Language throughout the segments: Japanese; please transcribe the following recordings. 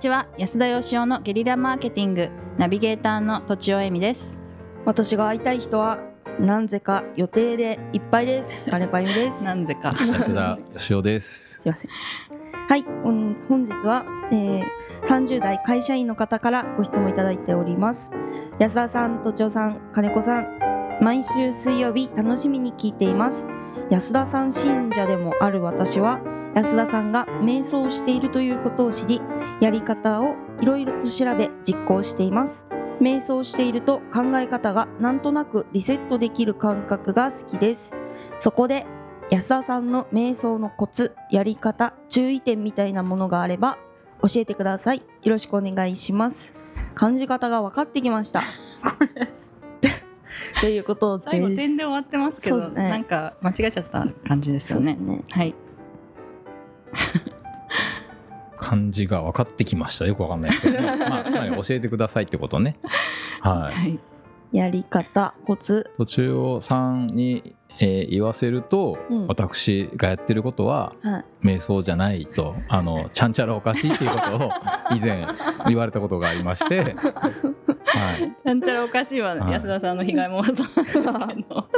ちは。安田義雄のゲリラマーケティング。ナビゲーターのとちおえみです。私が会いたい人は何故か予定でいっぱいです。金子あゆみです。なんぜか。安田義雄です。すいません。はい。本本日は、えー、30代会社員の方からご質問いただいております。安田さん都庁さん金子さん毎週水曜日楽しみに聞いています。安田さん信者でもある私は安田さんが瞑想をしているということを知りやり方をいろいろと調べ実行しています。瞑想していると考え方がなんとなくリセットできる感覚が好きです。そこで安田さんの瞑想のコツやり方注意点みたいなものがあれば教えてください。よろしくお願いします。感じ方が分かってきました。ということです。最後点で終わってますけど、ね。なんか間違えちゃった感じですよね。ね。はい漢字が分かってきました。よくわかんないですけど、まあ、まあ教えてくださいってことね。はい。はい。やり方コツ。途中をさんに、えー言わせると、うん。私がやってることははい。瞑想じゃないとあのちゃんちゃらおかしいっていうことを 以前言われたことがありまして、はい、なんちゃらおかしいははい。安田さんの被害妄想なんですけど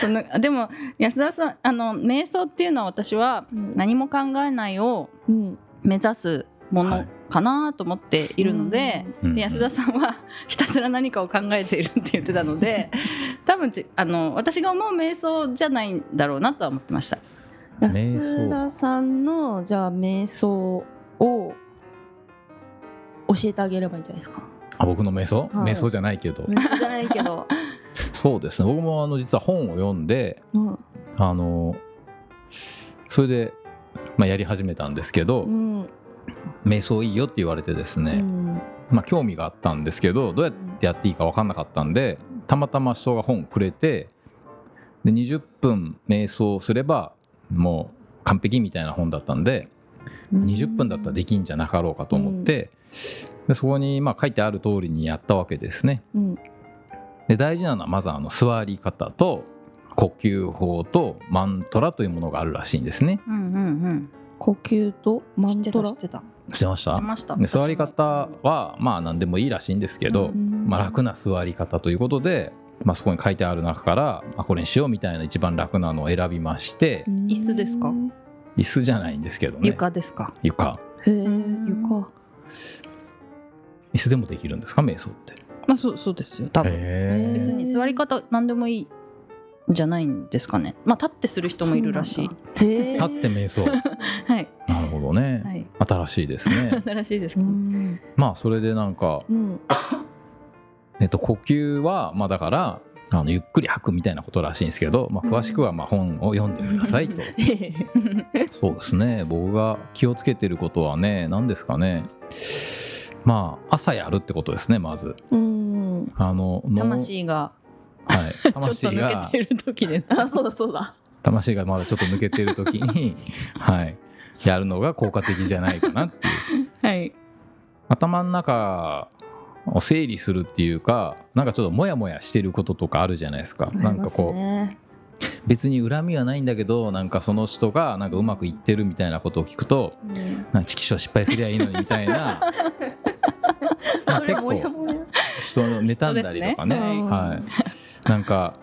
そのでも安田さんあの瞑想っていうのは私はうん。何も考えないをうん。目指すものはい。かなと思っているので,、うん。で安田さんはひたすら何かを考えているって言ってたので多分ちあの私が思う瞑想じゃないんだろうなとは思ってました。安田さんのじゃあ瞑想を教えてあげればいいんじゃないですか？あ僕の瞑想、はい。瞑想じゃないけど。瞑想じゃないけど、そうですね。僕もあの実は本を読んでうん。あのそれで、まあ、やり始めたんですけど、うん。瞑想いいよって言われてですうね、ん。まあ、興味があったんですけどどうやってやっていいか分かんなかったんでたまたま人が本をくれてで20分瞑想すればもう完璧みたいな本だったんで20分だったらできんじゃなかろうかと思って、でそこにまあ書いてある通りにやったわけですね。うん。で大事なのはまずあの座り方と呼吸法とマントラというものがあるらしいんですね。うんうん呼吸とマントラ？た知ってた。知ってまし知ったてました。で座り方はまあ何でもいいらしいんですけど、うんまあ、楽な座り方ということで、まあ、そこに書いてある中から、まあ、これにしようみたいな一番楽なのを選びまして椅子ですか？椅子じゃないんですけどね。床ですか？床。へえ床椅子でもできるんですか瞑想って。まあそうそうですよ多分。へ別に座り方何でもいいんじゃないんですかね。まあ立ってする人もいるらしい。立って瞑想。はい。なるほどね、はい。新しいですね。新しいですうか、ん。まあそれでなんか、うん。えっと、呼吸はまあだからあのゆっくり吐くみたいなことらしいんですけど、まあ、詳しくはまあ本を読んでくださいと。そうですね。僕が気をつけてることはね何ですかねまあ朝やるってことですねまず。うん。あの脳魂がはい、ちょっと魂抜が。けてる時で あそうだそうだ。魂がまだちょっと抜けてる時に、はい、やるのが効果的じゃないかなっていう。はい。頭の中を整理するっていうかなんかちょっとモヤモヤしてることとかあるじゃないですか、なんかこうう別に恨みはないんだけどなんかその人がなんかうまくいってるみたいなことを聞くとなんかチキショー失敗すりゃいいのにみたいな結構。人の妬んだりとかね。ね。はい、なんか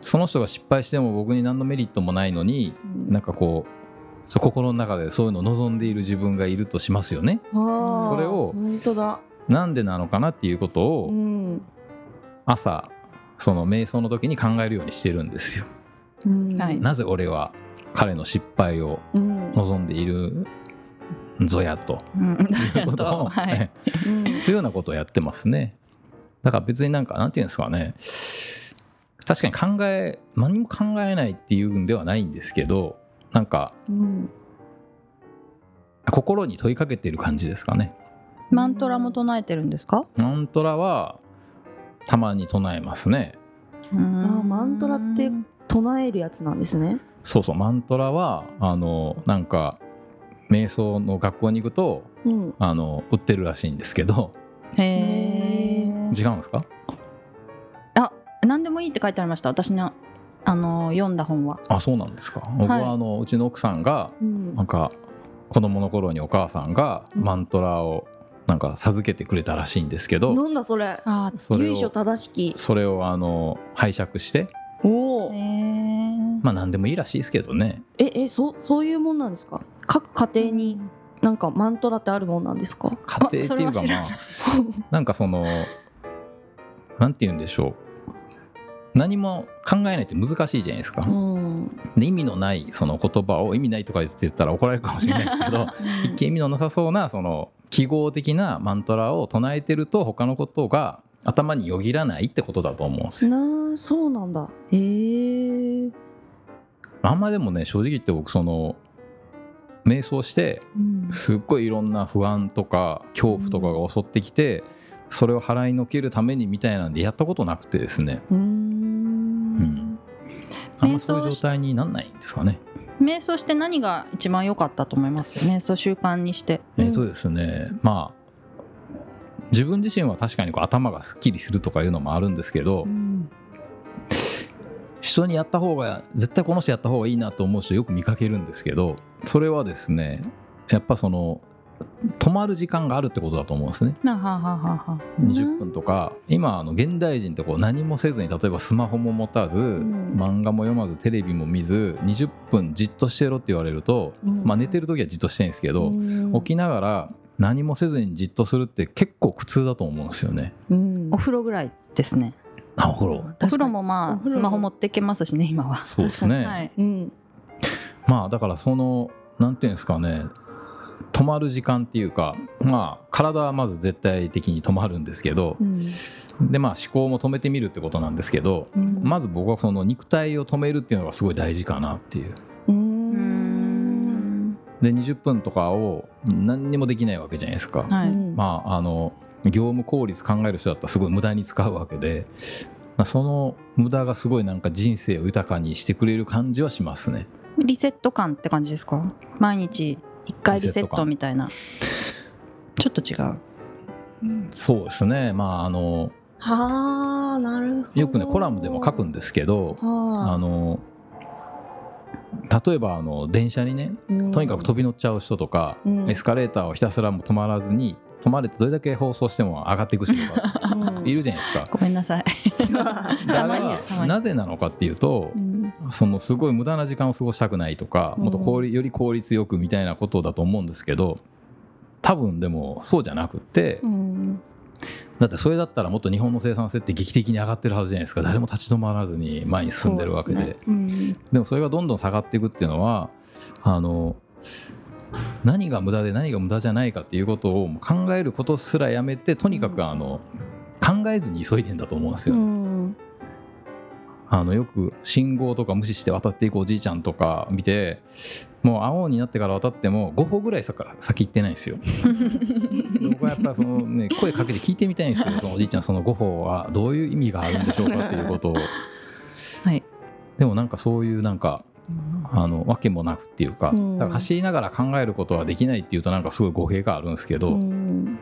その人が失敗しても僕に何のメリットもないのになんかこう心の中でそういうのを望んでいる自分がいるとしますよね。それをなんでなのかなっていうことをうん。朝その瞑想の時に考えるようにしてるんですよ。うん。はいなぜ俺は彼の失敗をうん。望んでいるぞやと。うんいうことを、はい。うん。というようなことをやってますね。だから別になんかなんていうんですかね。確かに考え何も考えないっていうんではないんですけどなんかうん。心に問いかけてる感じですかね。マントラも唱えてるんですか？マントラはたまに唱えますね。あマントラって唱えるやつなんですね。そうそう。マントラはあのなんか瞑想の学校に行くとうん。あの売ってるらしいんですけど。へえ違うんですか？あ何でもいいって書いてありました。私のあの読んだ本は。あそうなんですか？僕はあの、うちの奥さんがうん。なんか子供の頃にお母さんがマントラをなんか授けてくれたらしいんですけど、なんだそれ？あそれ由緒を正しき。それをあの拝借してまあ何でもいいらしいですけどね。ええそうそういうもんなんですか？各家庭になんかマントラってあるもんなんですか？家庭っていうかまあ なんかそのなんて言うんでしょう。何も考えないって難しいじゃないですか、うん。で意味のないその言葉を意味ないとか言って言ったら怒られるかもしれないですけど一見意味のなさそうなその記号的なマントラを唱えてると他のことが頭によぎらないってことだと思うんですよ。なあそうなんだ。へえあんまでもね正直言って僕その瞑想してうん。すっごいいろんな不安とか恐怖とかが襲ってきてそれを払いのけるためにみたいなんでやったことなくてですね。うーん。ん。あんまそういう状態になんないんですかね。瞑想して何が一番良かったと思います？瞑想習慣にして。うん。えーとですねまあ自分自身は確かにこう頭がすっきりするとかいうのもあるんですけど、うん人にやった方が絶対この人やった方がいいなと思う人よく見かけるんですけどそれはですねやっぱその止まる時間があるってことだと思うんですね。ははははは20分とか今あの現代人ってこう何もせずに例えばスマホも持たず、ん。漫画も読まずテレビも見ず20分じっとしてろって言われると、うん。まあ、寝てる時はじっとしてるんですけど、うん。起きながら何もせずにじっとするって結構苦痛だと思うんですよね。うん。お風呂ぐらいですねあお風呂お風呂もおまあスマホ持ってけますしね今は。そうですね、はい。うん。まあだからそのなんていうんですかね止まる時間っていうかまあ体はまず絶対的に止まるんですけどうん。でまあ思考も止めてみるってことなんですけどうん。まず僕はその肉体を止めるっていうのがすごい大事かなっていう。で20分とかを何にもできないわけじゃないですか、はい。うん。まああの業務効率考える人だったらすごい無駄に使うわけでまあその無駄がすごいなんか人生を豊かにしてくれる感じはしますね。リセット感って感じですか？毎日一回リセットみたいな。ちょっと違う。そうですね。まああのはあなるほど。よくねコラムでも書くんですけどはあ。の例えばあの電車にねあとにかく飛び乗っちゃう人とか、うん。エスカレーターをひたすらもう止まらずに止まれてどれだけ放送しても上がっていく人がいるじゃないですか。ごめんなさい。であれたまにですたまはに。なぜなのかっていうとうん。そのすごい無駄な時間を過ごしたくないとかうん。もっと効率より効率よくみたいなことだと思うんですけど多分でもそうじゃなくってうん。だってそれだったらもっと日本の生産性って劇的に上がってるはずじゃないですか。誰も立ち止まらずに前に進んでるわけで。ですね。うん。でもそれがどんどん下がっていくっていうのはあの何が無駄で何が無駄じゃないかっていうことを考えることすらやめてとにかくあの考えずに急いでんだと思うんですうよ。んあのよく信号とか無視して渡っていくおじいちゃんとか見てもう青になってから渡っても5歩ぐらい先先行ってないんですよ。で 僕はやっぱりその、ね、声かけて聞いてみたいんですよそのおじいちゃんその5歩はどういう意味があるんでしょうかっていうことを。はいでもなんかそういうなんかあのわけもなくっていうか,、うん。だから走りながら考えることはできないっていうとなんかすごい語弊があるんですけど、うん。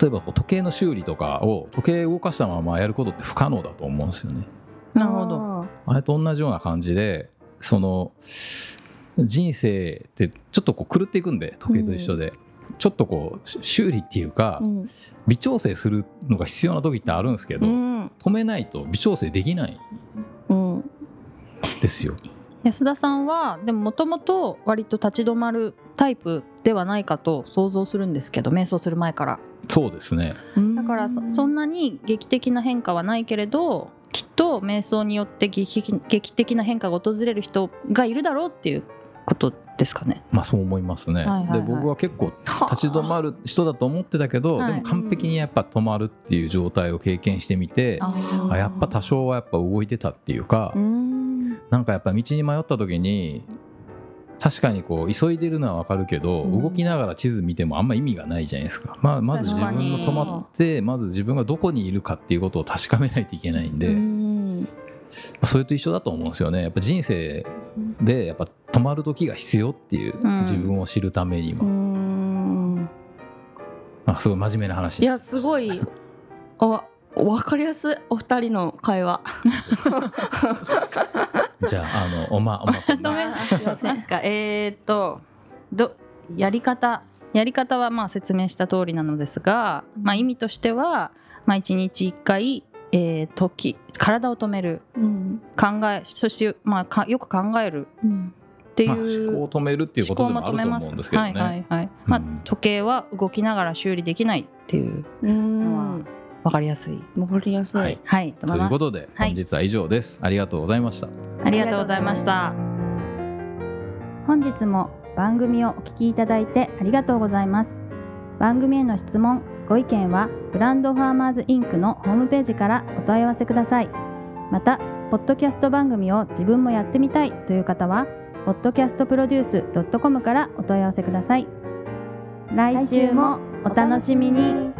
例えばこう時計の修理とかを時計動かしたままやることって不可能だと思うんですよね。なるほど。ああれと同じような感じでその人生ってちょっとこう狂っていくんで時計と一緒で、ちょっとこうし修理っていうか、ーうん。微調整するのが必要な時ってあるんですけど、うん。止めないと微調整できないうんん。ですよ。安田さんはでももともと割と立ち止まるタイプではないかと想像するんですけど瞑想する前から。そうですね。だからそそんなに劇的な変化はないけれどきっと瞑想によって劇的な変化が訪れる人がいるだろうっていうことですかね。まあそう思いますね。はいはいはい。で僕は結構立ち止まる人だと思ってたけど、はいでも完璧にやっぱ止まるっていう状態を経験してみて、ああやっぱ多少はやっぱ動いてたっていうか、うんなんかやっぱ道に迷った時に確かにこう急いでるのはわかるけど、うん。動きながら地図見てもあんま意味がないじゃないですか、まあ、まず自分の止まってまず自分がどこにいるかっていうことを確かめないといけないんで、うん。それと一緒だと思うんですよね。やっぱ人生でやっぱ止まる時が必要っていう、うん。自分を知るためにうも、ん。なんかすごい真面目な話。いやすごい。あわかりやすい。お二人の会話。じゃああのおまおま ごめんあすいませんなんかえーっとどやり方。やり方はまあ説明した通りなのですが、まあ、意味としては、まあ、1日1回、えー、時体を止める。うん考えそして、まあ、かよく考える。うんっていう、まあ、思考を止めるっていうことでもあると思うんですけどね。はいはいはい。まあうん、時計は動きながら修理できないっていううのはん分かりやすい、わかりやすい、はい。はい、ということで、はい。本日は以上です。ありがとうございました。ありがとうございました。本日も番組をお聞きいただいてありがとうございます。番組への質問ご意見はブランドファーマーズインクのホームページからお問い合わせください。またポッドキャスト番組を自分もやってみたいという方は podcastproduce.com からお問い合わせください。来週もお楽しみに